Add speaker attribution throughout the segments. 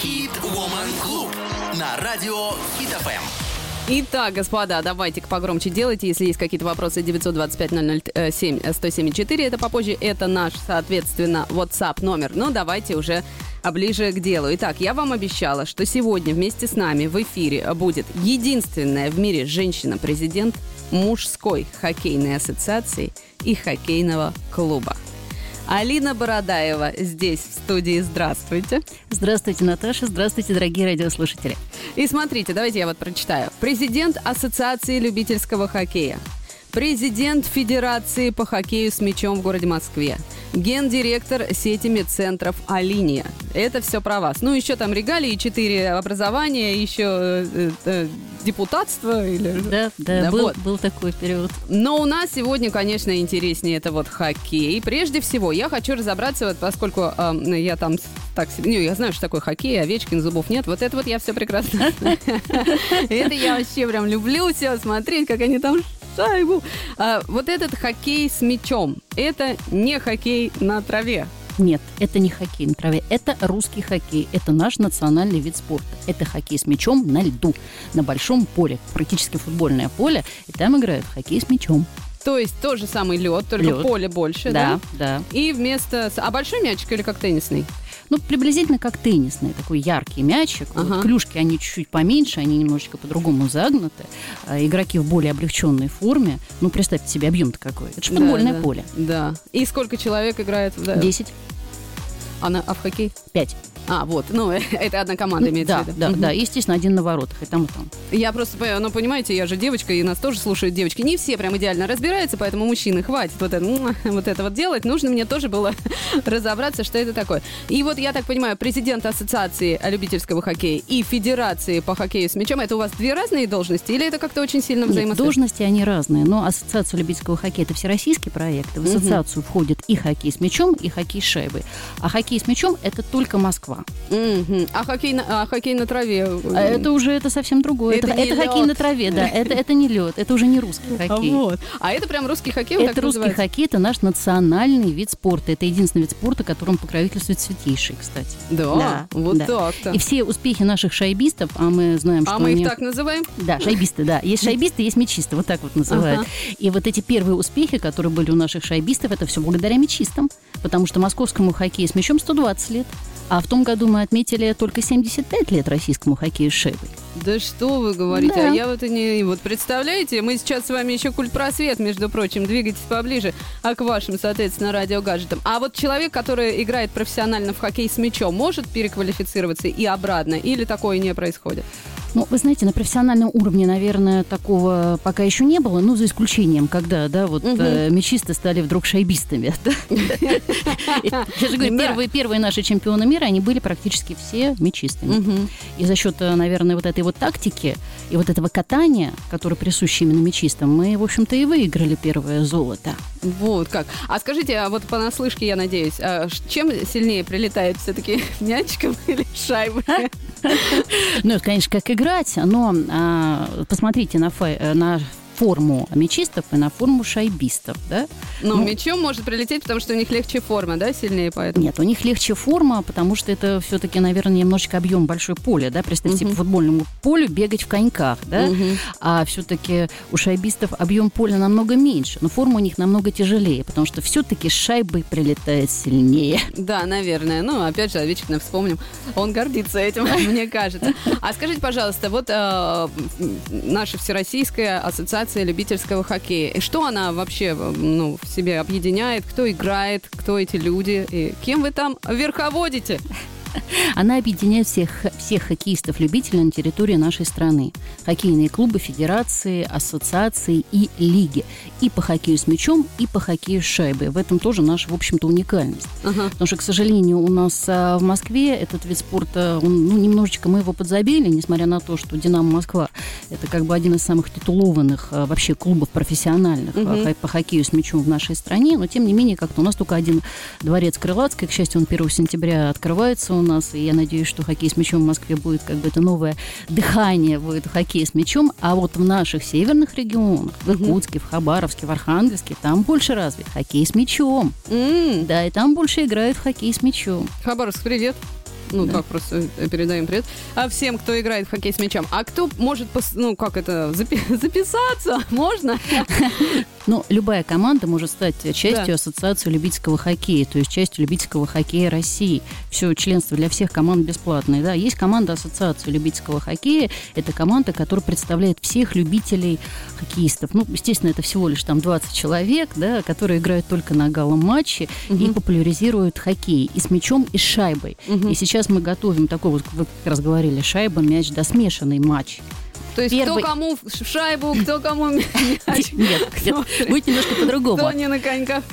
Speaker 1: Хит Woman Club на радио Хит ФМ.
Speaker 2: Итак, господа, давайте погромче делайте. Если есть какие-то вопросы, 925-007-1074, это попозже, это наш, соответственно, WhatsApp номер. Но давайте уже ближе к делу. Итак, я вам обещала, что сегодня вместе с нами в эфире будет единственная в мире женщина-президент мужской хоккейной ассоциации и хоккейного клуба. Алина Бородаева здесь, в студии. Здравствуйте.
Speaker 3: Здравствуйте, Наташа. Здравствуйте, дорогие радиослушатели.
Speaker 2: И смотрите, давайте я вот прочитаю. Президент Ассоциации любительского хоккея. Президент Федерации по хоккею с мячом в городе Москве гендиректор сети медцентров «Алиния». Это все про вас. Ну, еще там регалии, четыре образования, еще э, э, депутатство или...
Speaker 3: Да, да, да был, вот. был такой период.
Speaker 2: Но у нас сегодня, конечно, интереснее это вот хоккей. Прежде всего, я хочу разобраться, вот поскольку э, я там так себе... Ну, я знаю, что такое хоккей, Овечкин, зубов нет. Вот это вот я все прекрасно Это я вообще прям люблю все смотреть, как они там шайбу. А, вот этот хоккей с мячом, это не хоккей на траве.
Speaker 3: Нет, это не хоккей на траве, это русский хоккей. Это наш национальный вид спорта. Это хоккей с мячом на льду, на большом поле, практически футбольное поле, и там играют в хоккей с мячом.
Speaker 2: То есть тот же самый лед, только лед. поле больше,
Speaker 3: да? Да,
Speaker 2: да. И вместо... А большой мячик или как теннисный?
Speaker 3: Ну, приблизительно как теннисный, такой яркий мячик. Ага. Вот клюшки, они чуть-чуть поменьше, они немножечко по-другому загнуты. А игроки в более облегченной форме. Ну, представьте себе, объем-то какой. Это же футбольное
Speaker 2: да,
Speaker 3: поле.
Speaker 2: Да. И сколько человек играет?
Speaker 3: Десять.
Speaker 2: А, на, а в хоккей?
Speaker 3: Пять.
Speaker 2: А, вот, ну, это одна команда ну, имеется
Speaker 3: да,
Speaker 2: в виду.
Speaker 3: Да, да, естественно, один на воротах, и там, и там.
Speaker 2: Я просто, ну, понимаете, я же девочка, и нас тоже слушают девочки. Не все прям идеально разбираются, поэтому мужчины, хватит вот это, вот это вот делать. Нужно мне тоже было разобраться, что это такое. И вот, я так понимаю, президент Ассоциации любительского хоккея и Федерации по хоккею с мячом, это у вас две разные должности, или это как-то очень сильно взаимосвязано?
Speaker 3: должности, они разные, но Ассоциация любительского хоккея – это всероссийский проект, в ассоциацию угу. входит и хоккей с мячом, и хоккей с шайбой. А хоккей с мячом – это только Москва.
Speaker 2: Угу. А хоккей на, а хоккей на траве?
Speaker 3: А это уже это совсем другое. Это, это, это хоккей на траве, да. Это, это не лед, это уже не русский хоккей.
Speaker 2: Вот. А это прям русский хоккей?
Speaker 3: Это русский называется? хоккей, это наш национальный вид спорта. Это единственный вид спорта, которым покровительствует святейший, кстати.
Speaker 2: Да, да вот да. так-то.
Speaker 3: И все успехи наших шайбистов, а мы знаем,
Speaker 2: а
Speaker 3: что
Speaker 2: А мы их так называем?
Speaker 3: Да, шайбисты, да. Есть шайбисты, есть мечисты, вот так вот называют. Ага. И вот эти первые успехи, которые были у наших шайбистов, это все благодаря мечистам. Потому что московскому хоккею с мячом 120 лет. А в том году мы отметили только 75 лет российскому хоккею с шайбой.
Speaker 2: Да что вы говорите? Да. А я вот и не... Вот представляете, мы сейчас с вами еще культ просвет, между прочим, двигайтесь поближе, а к вашим, соответственно, радиогаджетам. А вот человек, который играет профессионально в хоккей с мячом, может переквалифицироваться и обратно? Или такое не происходит?
Speaker 3: Ну, вы знаете, на профессиональном уровне, наверное, такого пока еще не было, ну, за исключением, когда, да, вот угу. э, мячисты стали вдруг шайбистами. Я же говорю, первые, наши чемпионы мира, они были практически все мячистами. И за счет, э, наверное, вот этой вот тактики и вот этого катания, которое присуще именно мячистам, мы, в общем-то, и выиграли первое золото.
Speaker 2: Вот как. А скажите, а вот понаслышке, я надеюсь, а чем сильнее прилетает все-таки мячиком или шайбой?
Speaker 3: Ну, конечно, как играть, но а, посмотрите на, фай, на форму мечистов и на форму шайбистов, да?
Speaker 2: Но ну, мячом может прилететь, потому что у них легче форма, да, сильнее поэтому?
Speaker 3: Нет, у них легче форма, потому что это все-таки, наверное, немножечко объем большой поля, да? Представьте, uh-huh. по футбольному полю бегать в коньках, да? Uh-huh. А все-таки у шайбистов объем поля намного меньше, но форма у них намного тяжелее, потому что все-таки шайбой прилетает сильнее.
Speaker 2: Да, наверное. Ну, опять же, Овечкина вспомним. Он гордится этим, мне кажется. А скажите, пожалуйста, вот э, наша Всероссийская ассоциация Ассоциация любительского хоккея. И что она вообще ну, в себе объединяет? Кто играет? Кто эти люди? И кем вы там верховодите?
Speaker 3: Она объединяет всех, всех хоккеистов-любителей на территории нашей страны. Хоккейные клубы, федерации, ассоциации и лиги. И по хоккею с мячом, и по хоккею с шайбой. В этом тоже наша, в общем-то, уникальность. Ага. Потому что, к сожалению, у нас а, в Москве этот вид спорта, он, ну, немножечко мы его подзабили, несмотря на то, что «Динамо Москва» – это как бы один из самых титулованных а, вообще клубов профессиональных угу. по хоккею с мячом в нашей стране. Но, тем не менее, как-то у нас только один дворец Крылатской, к счастью, он 1 сентября открывается, у нас, и я надеюсь, что хоккей с мячом в Москве будет как бы это новое дыхание будет хоккей с мячом, а вот в наших северных регионах, в Иркутске, в Хабаровске, в Архангельске, там больше развит хоккей с мячом. Mm. Да, и там больше играют в хоккей с мячом.
Speaker 2: Хабаровск, привет. Ну,
Speaker 3: Да.
Speaker 2: так просто э, передаем привет. А всем, кто играет в хоккей с мячом. А кто может, пос- ну, как это, запи- записаться? Можно?
Speaker 3: Ну, любая команда может стать частью
Speaker 2: Да.
Speaker 3: Ассоциации любительского хоккея, то есть частью любительского хоккея России. Все членство для всех команд бесплатное. Да. Есть команда Ассоциации любительского хоккея. Это команда, которая представляет всех любителей хоккеистов. Ну, естественно, это всего лишь там 20 человек, да, которые играют только на галом матче и популяризируют хоккей и с мячом, и с шайбой. И сейчас мы готовим такой, вот, вы как раз говорили, шайба, мяч, да, смешанный матч.
Speaker 2: То есть
Speaker 3: Первый-
Speaker 2: кто кому в шайбу, кто кому мяч.
Speaker 3: Нет, будет немножко по-другому.
Speaker 2: Кто не на коньках.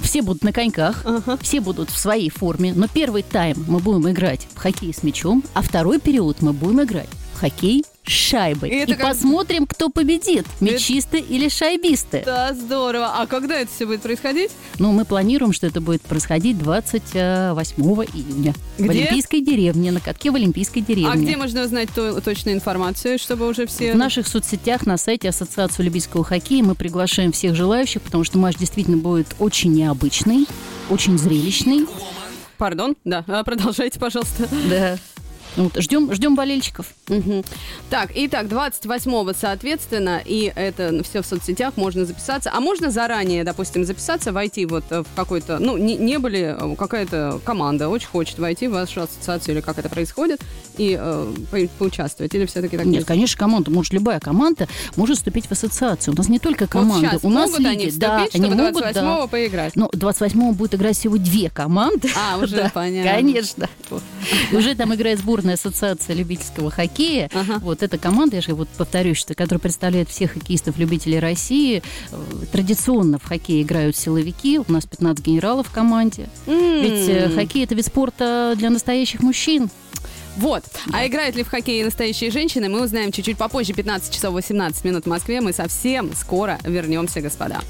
Speaker 3: Все будут на коньках, все будут в своей форме, но первый тайм мы будем играть в хоккей с мячом, а второй период мы будем играть хоккей с шайбой.
Speaker 2: И
Speaker 3: И,
Speaker 2: это как-
Speaker 3: посмотрим, кто победит, мячисты или шайбисты.
Speaker 2: Да, здорово. А когда это все будет происходить?
Speaker 3: Ну, мы планируем, что это будет происходить 28 июня. В
Speaker 2: Где?
Speaker 3: Олимпийской деревне, на катке в Олимпийской деревне.
Speaker 2: А где можно узнать то- точную информацию, чтобы уже все...
Speaker 3: В наших соцсетях, на сайте Ассоциации любительского хоккея мы приглашаем всех желающих, потому что матч действительно будет очень необычный, очень зрелищный.
Speaker 2: Пардон, да, а, продолжайте, пожалуйста.
Speaker 3: Да. Вот, ждем, ждем болельщиков.
Speaker 2: Мгм. Так, итак, 28-го, соответственно, и это все в соцсетях, можно записаться. А можно заранее, допустим, записаться, войти вот э, в какой-то, ну, не, не были, э, какая-то команда очень хочет войти в вашу ассоциацию, или как это происходит, и э, по- поучаствовать, или все-таки так
Speaker 3: Нет,
Speaker 2: есть?
Speaker 3: конечно, команда, может, любая команда может вступить в ассоциацию. У нас не только
Speaker 2: Вот
Speaker 3: команды,
Speaker 2: сейчас
Speaker 3: у нас
Speaker 2: могут они
Speaker 3: лиги.
Speaker 2: вступить,
Speaker 3: да,
Speaker 2: чтобы
Speaker 3: они могут,
Speaker 2: 28-го
Speaker 3: да.
Speaker 2: поиграть?
Speaker 3: Но 28-го будет играть всего две команды.
Speaker 2: А, уже
Speaker 3: Да,
Speaker 2: понятно.
Speaker 3: Конечно. Уже там играет сборная ассоциация любительского хоккея.
Speaker 2: Ага.
Speaker 3: Вот эта команда, я же вот повторюсь, что, которая представляет всех хоккеистов-любителей России. Э, Традиционно в хоккее играют силовики. У нас 15 генералов в команде. Ведь э, хоккей это вид спорта для настоящих мужчин.
Speaker 2: Вот. А играют ли в хоккей настоящие женщины, мы узнаем чуть-чуть попозже, 15 часов 18 минут в Москве. Мы совсем скоро вернемся, господа.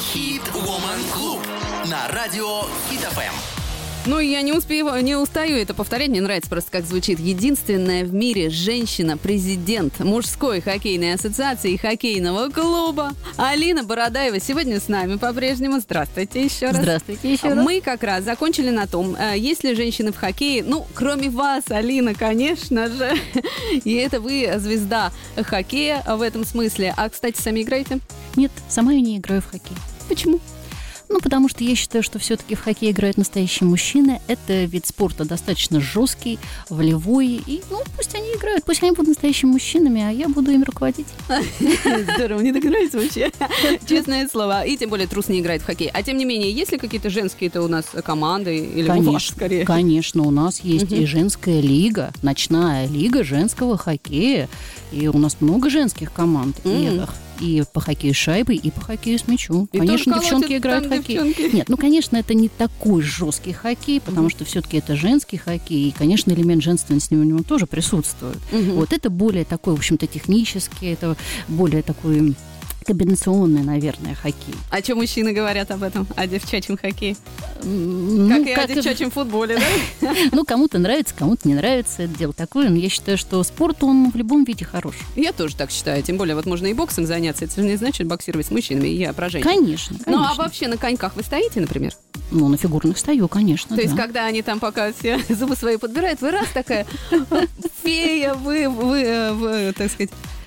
Speaker 1: Хит Woman Club на радио Хит ФМ.
Speaker 2: Ну, я не, успею, не устаю это повторять. Мне нравится просто, как звучит. Единственная в мире женщина-президент мужской хоккейной ассоциации и хоккейного клуба. Алина Бородаева сегодня с нами по-прежнему. Здравствуйте еще раз.
Speaker 3: Здравствуйте еще раз.
Speaker 2: Мы как раз закончили на том, э, есть ли женщины в хоккее. Ну, кроме вас, Алина, конечно же. И это вы звезда хоккея в этом смысле. А, кстати, сами играете?
Speaker 3: Нет, сама я не играю в хоккей.
Speaker 2: Почему?
Speaker 3: Ну, потому что я считаю, что все-таки в хоккей играют настоящие мужчины. Это вид спорта достаточно жесткий, волевой. И, ну, пусть они играют, пусть они будут настоящими мужчинами, а я буду им руководить.
Speaker 2: Здорово, мне так нравится вообще. Честное слово. И тем более трус не играет в хоккей. А тем не менее, есть ли какие-то женские-то у нас команды? Или у вас, скорее?
Speaker 3: Конечно, у нас есть и женская лига, ночная лига женского хоккея. И у нас много женских команд. И, и по хоккею с шайбой, и по хоккею с мячом.
Speaker 2: И
Speaker 3: конечно, девчонки играют в хоккей.
Speaker 2: девчонки.
Speaker 3: Нет, ну, конечно, это не такой жесткий хоккей, потому что все-таки это женский хоккей. И, конечно, элемент женственности у него тоже присутствует. Вот это более такой, в общем-то, технический, это более такой комбинационный, наверное, хоккей.
Speaker 2: А что мужчины говорят об этом? О девчачьем хоккее?
Speaker 3: Ну,
Speaker 2: Как и о
Speaker 3: как-
Speaker 2: девчачьем футболе, да?
Speaker 3: Ну, кому-то нравится, кому-то не нравится. Это дело такое. Но я считаю, что спорт, он в любом виде хорош.
Speaker 2: Я тоже так считаю. Тем более, вот можно и боксом заняться. Это же не значит боксировать с мужчинами. Я про женщин.
Speaker 3: Конечно,
Speaker 2: Ну, а вообще на коньках вы стоите, например?
Speaker 3: Ну, на фигурных стою, конечно,
Speaker 2: То есть,
Speaker 3: да.
Speaker 2: когда они там пока все зубы свои подбирают, вы раз такая фея, вы, вы, э, вы, так сказать, э,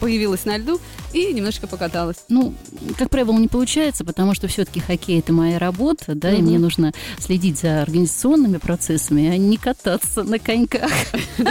Speaker 2: появилась на льду и немножко покаталась.
Speaker 3: Ну, как правило, не получается, потому что все-таки хоккей это моя работа, да, и мне нужно следить за организационными процессами, а не кататься на коньках.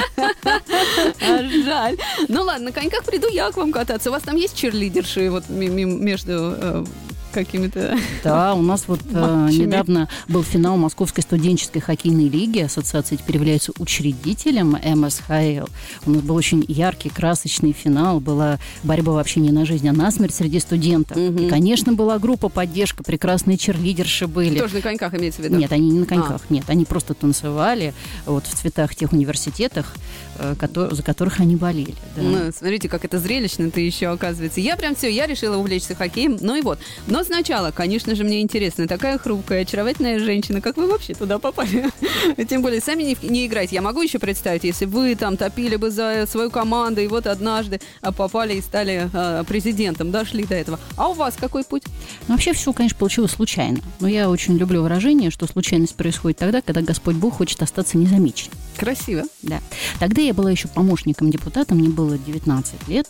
Speaker 2: А жаль. Ну ладно, на коньках приду я к вам кататься. У вас там есть черлидерши вот между э, какими-то...
Speaker 3: Да, у нас вот э,
Speaker 2: Матчами.
Speaker 3: недавно был финал Московской студенческой хоккейной лиги. Ассоциация теперь является учредителем МСХЛ. У нас был очень яркий, красочный финал. Была борьба вообще не на жизнь, а на смерть среди студентов. И, конечно, была группа поддержка, прекрасные черлидерши были.
Speaker 2: Тоже на коньках имеется в виду?
Speaker 3: Нет, они не на коньках, нет, они просто танцевали вот в цветах тех университетах, э, кото- за которых они болели. да.
Speaker 2: Ну, смотрите, как это зрелищно-то еще оказывается. Я прям все, я решила увлечься хоккеем. Ну и вот. Но Но сначала, конечно же, мне интересно, такая хрупкая, очаровательная женщина, как вы вообще туда попали? Тем более, сами не, не играете. Я могу еще представить, если вы там топили бы за свою команду, и вот однажды а, попали и стали э, президентом, дошли до этого. А у вас какой путь?
Speaker 3: Ну, вообще все, конечно, получилось случайно. Но я очень люблю выражение, что случайность происходит тогда, когда Господь Бог хочет остаться незамеченным.
Speaker 2: Красиво.
Speaker 3: Да. Тогда я была еще помощником депутата, мне было 19 лет,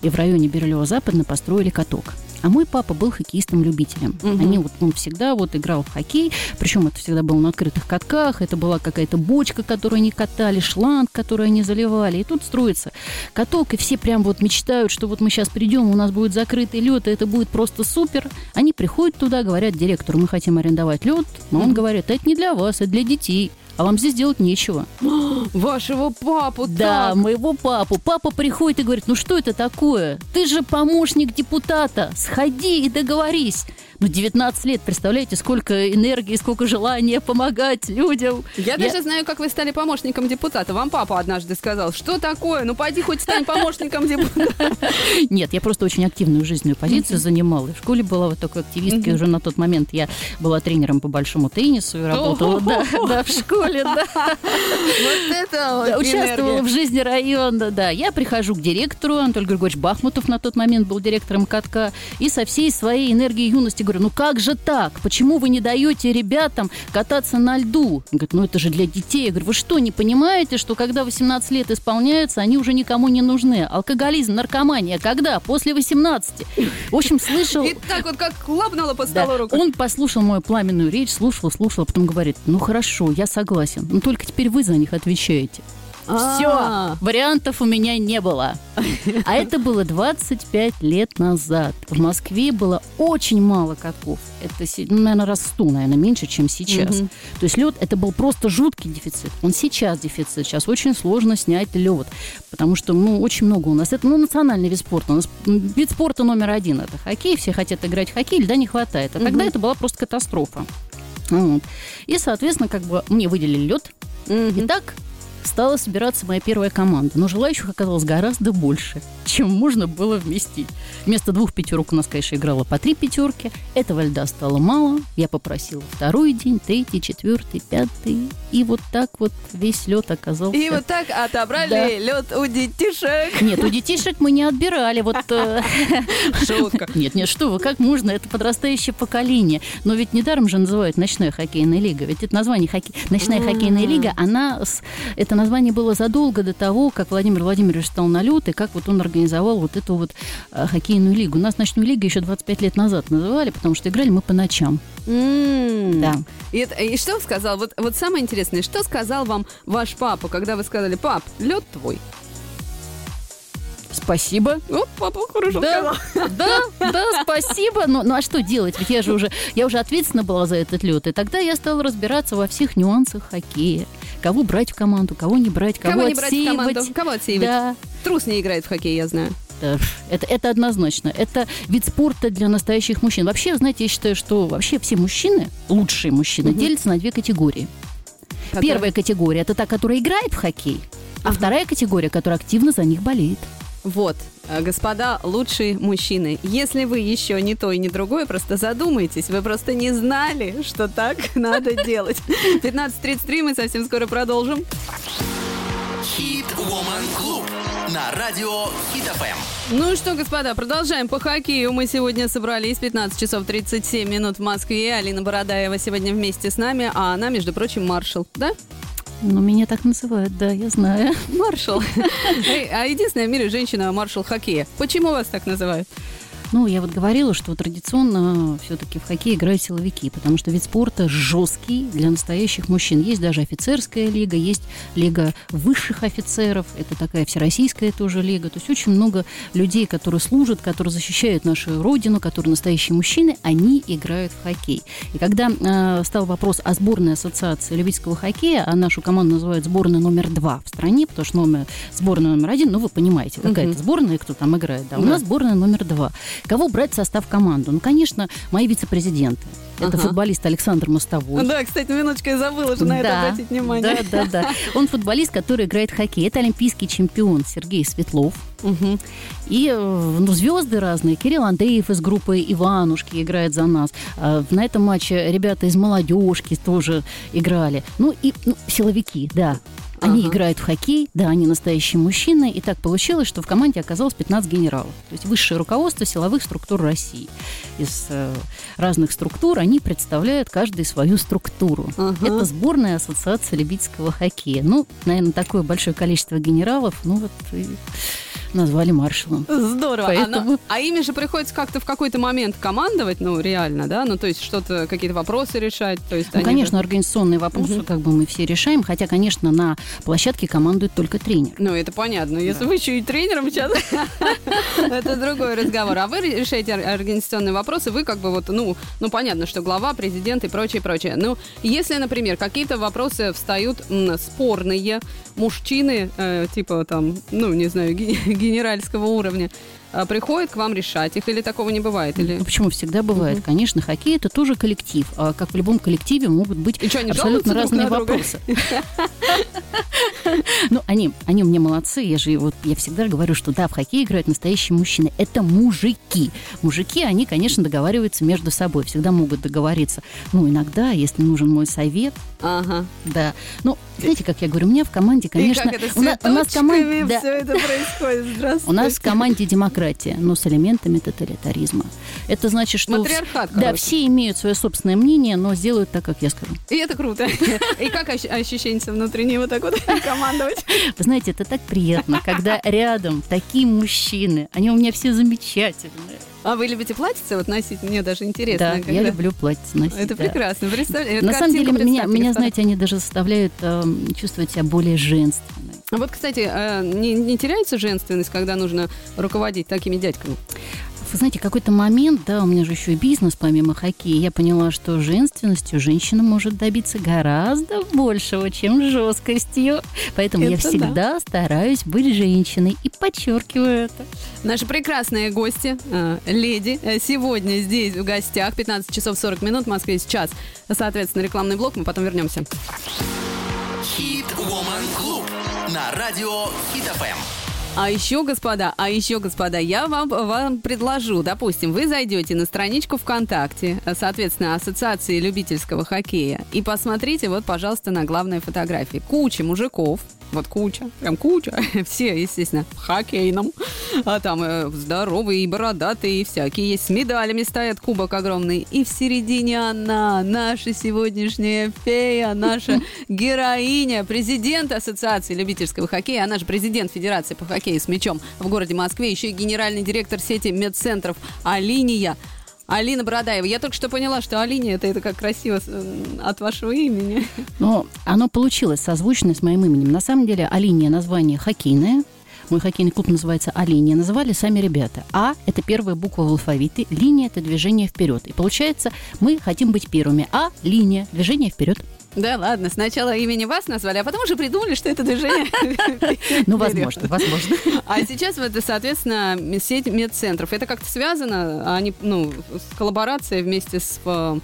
Speaker 3: и в районе Бирюлево-Западно построили каток. А мой папа был хоккеистом-любителем.
Speaker 2: Мгм.
Speaker 3: Они вот, он всегда вот играл в хоккей, причем это всегда было на открытых катках, это была какая-то бочка, которую они катали, шланг, который они заливали. И тут строится каток, и все прям вот мечтают, что вот мы сейчас придем, у нас будет закрытый лед, и это будет просто супер. Они приходят туда, говорят директору, мы хотим арендовать лед, но он говорит, это не для вас, это для детей. А вам здесь делать нечего.
Speaker 2: Вашего папу
Speaker 3: Да,
Speaker 2: так.
Speaker 3: моего папу. Папа приходит и говорит, ну что это такое? Ты же помощник депутата. Сходи и договорись. Ну, 19 лет, представляете, сколько энергии, сколько желания помогать людям.
Speaker 2: Я, даже знаю, как вы стали помощником депутата. Вам папа однажды сказал, что такое? Ну, пойди хоть стань помощником депутата.
Speaker 3: Нет, я просто очень активную жизненную позицию занимала. В школе была вот такой активисткой. Уже на тот момент я была тренером по большому теннису и работала да, в школе, да.
Speaker 2: Вот это
Speaker 3: участвовала в жизни района, да. Я прихожу к директору, Анатолий Григорьевич Бахмутов на тот момент был директором катка, и со всей своей энергией юности говорю, ну как же так? Почему вы не даете ребятам кататься на льду? Он говорит, ну это же для детей. Я говорю, вы что, не понимаете, что когда 18 лет исполняются, они уже никому не нужны? Алкоголизм, наркомания, когда? После 18. В общем, слышал...
Speaker 2: И так вот как лапнула по
Speaker 3: Да.
Speaker 2: столу рукой.
Speaker 3: Он послушал мою пламенную речь, слушал, слушал, а потом говорит, ну хорошо, я согласен, но только теперь вы за них отвечаете. Все,
Speaker 2: А.
Speaker 3: вариантов у меня не было. А это было 25 лет назад. В Москве было очень мало катков. Это, ну, наверное, раз в 100, наверное, меньше, чем сейчас. То есть лед это был просто жуткий дефицит. Он сейчас дефицит. Сейчас очень сложно снять лед. Потому что, ну, очень много у нас. Это, ну, национальный вид спорта. У нас вид спорта номер один это хоккей. Все хотят играть в хоккей, льда не хватает. А тогда это была просто катастрофа. Вот. И, соответственно, как бы мне выделили лед, и так стала собираться моя первая команда. Но желающих оказалось гораздо больше, чем можно было вместить. Вместо двух пятерок у нас, конечно, играло по три пятерки. Этого льда стало мало. Я попросила второй день, третий, четвертый, пятый. И вот так вот весь лед оказался.
Speaker 2: И вот так отобрали
Speaker 3: Да.
Speaker 2: лед у детишек.
Speaker 3: Нет, у детишек мы не отбирали. Вот э,
Speaker 2: Шутка.
Speaker 3: Нет, нет, что вы, как можно? Это подрастающее поколение. Но ведь недаром же называют ночная хоккейная лига. Ведь это название хоккей... ночная хоккейная лига, она с- это название было задолго до того, как Владимир Владимирович стал на лед, и как вот он организовал вот эту вот э, хоккейную лигу. У нас ночную лигу еще 25 лет назад называли, потому что играли мы по ночам.
Speaker 2: М.
Speaker 3: Да.
Speaker 2: И, это- и что сказал? Вот, вот самое интересное, что сказал вам ваш папа, когда вы сказали, пап, лед твой?
Speaker 3: Спасибо.
Speaker 2: Вот папа хорошо
Speaker 3: Да, да, да, спасибо. Но, ну а что делать? Ведь я же уже, я уже ответственна была за этот лед. И тогда я стала разбираться во всех нюансах хоккея. Кого брать в команду, кого не брать, кого,
Speaker 2: Кого не брать в
Speaker 3: отсеивать.
Speaker 2: команду? Кого отсеивать?
Speaker 3: Да,
Speaker 2: Трус не играет в хоккей, я знаю.
Speaker 3: Это, это однозначно. Это вид спорта для настоящих мужчин. Вообще, знаете, я считаю, что вообще все мужчины, лучшие мужчины,
Speaker 2: Мгм.
Speaker 3: делятся на две категории.
Speaker 2: Который-
Speaker 3: Первая категория – это та, которая играет в хоккей, а
Speaker 2: Ага.
Speaker 3: вторая категория, которая активно за них болеет.
Speaker 2: Вот, э, господа лучшие мужчины, если вы еще не то и не другое, просто задумайтесь, вы просто не знали, что так надо делать. 15.33, мы совсем скоро продолжим.
Speaker 1: Хит Woman Club на радио Хит ФМ.
Speaker 2: Ну что, господа, продолжаем по хоккею. Мы сегодня собрались 15 часов 37 минут в Москве. Алина Бородаева сегодня вместе с нами, а она, между прочим, маршал, да?
Speaker 3: Ну, меня так называют, да, я знаю.
Speaker 2: Маршал. А единственная в мире женщина маршал хоккея. Почему вас так называют?
Speaker 3: Ну, я вот говорила, что традиционно все-таки в хоккей играют силовики, потому что вид спорта жесткий для настоящих мужчин. Есть даже офицерская лига, есть лига высших офицеров, это такая всероссийская тоже лига. То есть очень много людей, которые служат, которые защищают нашу родину, которые настоящие мужчины, они играют в хоккей. И когда э, стал вопрос о сборной ассоциации любительского хоккея, а нашу команду называют сборной номер два в стране, потому что номер, сборная номер один, ну, вы понимаете, какая это сборная кто там играет. Да, у
Speaker 2: Да.
Speaker 3: нас сборная номер два. Кого брать в состав команды? Ну, конечно, мои вице-президенты. Это
Speaker 2: Ага.
Speaker 3: футболист Александр Мостовой.
Speaker 2: Да, кстати, минуточку я забыла же на это
Speaker 3: Да,
Speaker 2: обратить внимание.
Speaker 3: Да, да, да. Он футболист, который играет в хоккей. Это олимпийский чемпион Сергей Светлов.
Speaker 2: Мгм.
Speaker 3: И э, ну, звезды разные. Кирилл Андреев из группы Иванушки играет за нас. А, На этом матче ребята из молодежки тоже играли. Ну и ну, силовики, да. Они
Speaker 2: Ага.
Speaker 3: играют в хоккей, да, они настоящие мужчины. И так получилось, что в команде оказалось 15 генералов. То есть высшее руководство силовых структур России. Из э, разных структур они представляют каждый свою структуру.
Speaker 2: Ага.
Speaker 3: Это сборная ассоциации любительского хоккея. Ну, наверное, такое большое количество генералов, ну вот и назвали маршалом.
Speaker 2: Здорово.
Speaker 3: Поэтому-
Speaker 2: А, а ими же приходится как-то в какой-то момент командовать, ну, реально, да? Ну, то есть что-то, какие-то вопросы решать. То есть
Speaker 3: Ну, конечно,
Speaker 2: же-
Speaker 3: организационные вопросы
Speaker 2: Мгм.
Speaker 3: как бы мы все решаем, хотя, конечно, на площадке командует только тренер.
Speaker 2: Ну, это понятно. Если вы еще и тренером сейчас, это другой разговор. А вы решаете ор- организационные вопросы, вы как бы вот, ну, ну, понятно, что глава, президент и прочее, прочее. Ну, если, например, какие-то вопросы встают спорные, мужчины, э, типа там, ну, не знаю, генеральского уровня, а, приходят к вам решать их, или такого не бывает? Или...
Speaker 3: Ну, почему всегда бывает? Конечно, хоккей это тоже коллектив. А как в любом коллективе могут быть
Speaker 2: И что,
Speaker 3: абсолютно разные вопросы. Ну, они, они у меня молодцы. Я же вот я всегда говорю, что да, в хоккей играют настоящие мужчины. Это мужики. Мужики, они, конечно, договариваются между собой. Всегда могут договориться. Ну, иногда, если нужен мой совет,
Speaker 2: Ага.
Speaker 3: да. Ну, знаете, как я говорю, у меня в команде, конечно, у, на- у нас
Speaker 2: цветочками
Speaker 3: да,
Speaker 2: все это происходит. Здравствуйте.
Speaker 3: у нас в команде демократия, но с элементами тоталитаризма. Это значит, что
Speaker 2: Матриархат,
Speaker 3: да,
Speaker 2: короче.
Speaker 3: все имеют свое собственное мнение, но сделают так, как я скажу.
Speaker 2: И это круто. И как ощ- ощущение внутреннее вот так вот командовать?
Speaker 3: Вы знаете, это так приятно, когда рядом такие мужчины. Они у меня все замечательные.
Speaker 2: А вы любите платьице вот носить? Мне даже интересно.
Speaker 3: Да,
Speaker 2: когда-
Speaker 3: я люблю платье носить.
Speaker 2: Это
Speaker 3: да.
Speaker 2: прекрасно. Представляете,
Speaker 3: На самом деле, меня, меня, знаете, они даже заставляют эм, чувствовать себя более женственной.
Speaker 2: А Вот, кстати, э, не, не теряется женственность, когда нужно руководить такими дядьками?
Speaker 3: Вы знаете, какой-то момент, да, у меня же еще и бизнес помимо хоккея, я поняла, что женственностью женщина может добиться гораздо большего, чем жесткостью. Поэтому я
Speaker 2: Это да.
Speaker 3: всегда стараюсь быть женщиной и подчеркиваю это.
Speaker 2: Наши прекрасные гости, э, леди, э, сегодня здесь в гостях. 15 часов 40 минут, в Москве сейчас. Соответственно, рекламный блок, мы потом вернемся.
Speaker 1: Хит Woman Club на радио Хит ФМ.
Speaker 2: А еще, господа, а еще, господа, я вам, вам предложу, допустим, вы зайдете на страничку ВКонтакте, соответственно, Ассоциации любительского хоккея, и посмотрите, вот, пожалуйста, на главной фотографии. Куча мужиков, вот куча, прям куча, все, естественно, в хоккейном, а там э, здоровые и бородатые, и всякие есть, с медалями стоят, кубок огромный, и в середине она, наша сегодняшняя фея, наша героиня, президент Ассоциации любительского хоккея, она же президент Федерации по хоккею с мячом в городе Москве, еще и генеральный директор сети медцентров Алиния. Алина Бородаева. Я только что поняла, что Алиния это, это как красиво от вашего имени.
Speaker 3: Но оно получилось созвучно с моим именем. На самом деле, Алиния название хоккейное. Мой хоккейный клуб называется Алиния. Называли сами ребята. А – это первая буква в алфавите. Линия – это движение вперед. И получается, мы хотим быть первыми. А – линия, движение вперед.
Speaker 2: Да ладно, сначала имени вас назвали, а потом уже придумали, что это движение.
Speaker 3: Ну, возможно, возможно.
Speaker 2: А сейчас вот, соответственно, сеть медцентров. Это как-то связано? Они, ну, с коллаборацией вместе с э,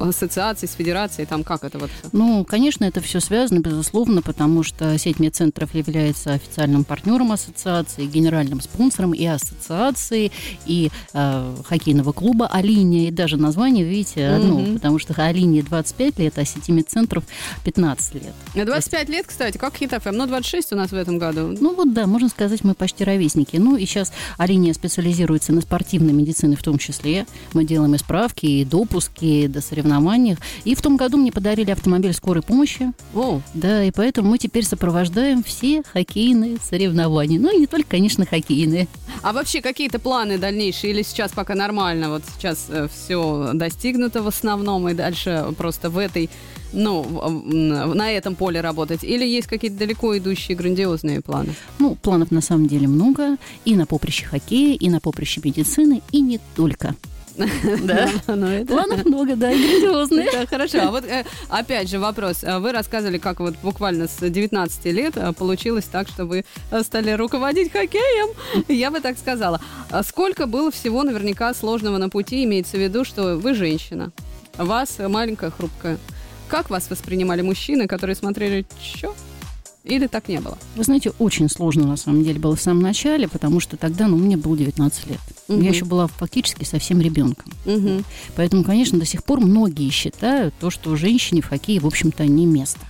Speaker 2: ассоциацией, с федерацией, там как это вот?
Speaker 3: Ну, конечно, это все связано, безусловно, потому что сеть медцентров является официальным партнером ассоциации, генеральным спонсором и ассоциации, и э, хоккейного клуба «Алиния», и даже название, видите, одно,
Speaker 2: Мгм.
Speaker 3: потому что «Алиния» 25 лет, а сети медцентров 15 лет.
Speaker 2: На 25 лет, кстати, как Хит ФМ, ну 26 у нас в этом году.
Speaker 3: Ну вот да, можно сказать, мы почти ровесники. Ну и сейчас Алиния специализируется на спортивной медицине в том числе. Мы делаем и справки, и допуски до соревнований. И в том году мне подарили автомобиль скорой помощи.
Speaker 2: О,
Speaker 3: Да, и поэтому мы теперь сопровождаем все хоккейные соревнования. Ну и не только, конечно, хоккейные.
Speaker 2: а вообще какие-то планы дальнейшие или сейчас пока нормально? Вот сейчас все достигнуто в основном и дальше просто в этой, ну, на этом поле работать? Или есть какие-то далеко идущие грандиозные планы?
Speaker 3: Ну, планов на самом деле много. И на поприще хоккея, и на поприще медицины, и не только. Да.
Speaker 2: Ну, это-
Speaker 3: Планов много, да, грандиозные.
Speaker 2: Да, хорошо. А вот э, опять же вопрос. А Вы рассказывали, как вот буквально с 19 лет э, получилось так, что вы э, стали руководить хоккеем. Я бы так сказала. А Сколько было всего наверняка сложного на пути, имеется в виду, что вы женщина, вас маленькая, хрупкая. Как вас воспринимали мужчины, которые смотрели, что? Или так не было?
Speaker 3: Вы знаете, очень сложно на самом деле было в самом начале, потому что тогда, ну, мне было 19 лет.
Speaker 2: Мгм.
Speaker 3: Я еще была фактически совсем ребенком.
Speaker 2: Мгм.
Speaker 3: Поэтому, конечно, до сих пор многие считают то, что женщине в хоккее, в общем-то, не место.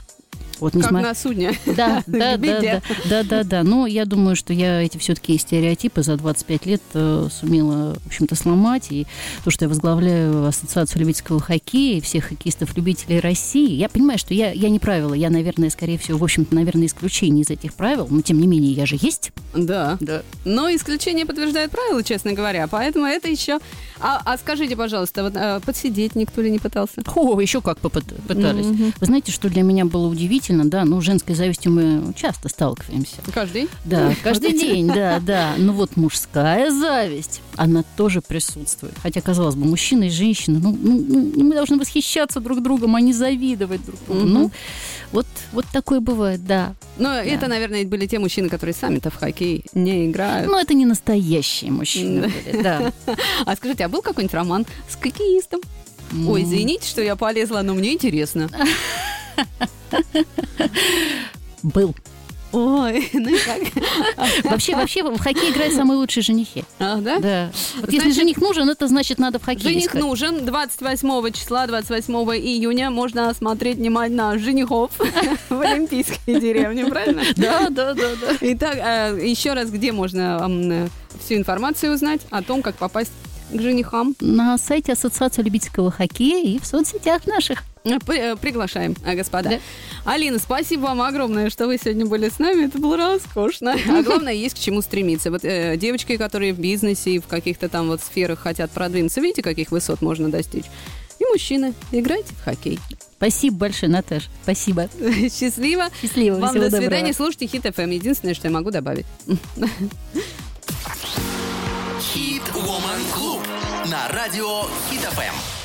Speaker 3: Вот
Speaker 2: Как
Speaker 3: несмотря-
Speaker 2: на судне.
Speaker 3: Да, да, да, да, да, да, да. Но я думаю, что я эти все-таки стереотипы за 25 лет э, сумела, в общем-то, сломать. И то, что я возглавляю Ассоциацию любительского хоккея и всех хоккеистов-любителей России, я понимаю, что я, я не правило. Я, наверное, скорее всего, в общем-то, наверное, исключение из этих правил. Но, тем не менее, я же есть.
Speaker 2: Да.
Speaker 3: Да.
Speaker 2: Но исключение подтверждает правила, честно говоря. Поэтому это еще... А, а скажите, пожалуйста, вот, э, подсидеть никто ли не пытался?
Speaker 3: О, еще как попыт- пытались.
Speaker 2: Мгм.
Speaker 3: Вы знаете, что для меня было удивительно, да, ну, женской завистью мы часто сталкиваемся.
Speaker 2: Каждый?
Speaker 3: Да, каждый день, да, да. Но вот мужская зависть, она тоже присутствует. Хотя, казалось бы, мужчина и женщина, ну, ну, ну, мы должны восхищаться друг другом, а не завидовать друг другу. Ну, вот, вот такое бывает, да.
Speaker 2: Но это, наверное, были те мужчины, которые сами-то в хоккей не играют.
Speaker 3: Но это не настоящие мужчины
Speaker 2: Да.
Speaker 3: были, да.
Speaker 2: А скажите, а был какой-нибудь роман с хоккеистом? Ой, извините, что я полезла, но мне интересно.
Speaker 3: Был.
Speaker 2: Ой, ну и как?
Speaker 3: Вообще, вообще в хоккей играют самые лучшие женихи.
Speaker 2: А, да?
Speaker 3: Да. Вот если
Speaker 2: Значит,
Speaker 3: жених нужен, это значит надо в хоккей
Speaker 2: Жених
Speaker 3: искать.
Speaker 2: нужен. 28 числа, 28 июня можно осмотреть внимательно женихов в Олимпийской деревне, правильно?
Speaker 3: Да, да, да, да.
Speaker 2: Итак, э, еще раз, где можно э, всю информацию узнать о том, как попасть к женихам?
Speaker 3: На сайте Ассоциации любительского хоккея и в соцсетях наших.
Speaker 2: Э, э, Приглашаем, э, господа.
Speaker 3: Да.
Speaker 2: Алина, спасибо вам огромное, что вы сегодня были с нами. Это было роскошно. А главное, есть к чему стремиться. Вот э, девочки, которые в бизнесе и в каких-то там вот сферах хотят продвинуться, видите, каких высот можно достичь? И мужчины, играйте в хоккей.
Speaker 3: Спасибо большое, Наташа. Спасибо.
Speaker 2: Счастливо.
Speaker 3: Счастливо.
Speaker 2: Вам
Speaker 3: всего
Speaker 2: до
Speaker 3: доброго.
Speaker 2: свидания. Слушайте Хит ФМ. Единственное, что я могу добавить.
Speaker 1: Хит Woman Клуб на радио Хит ФМ.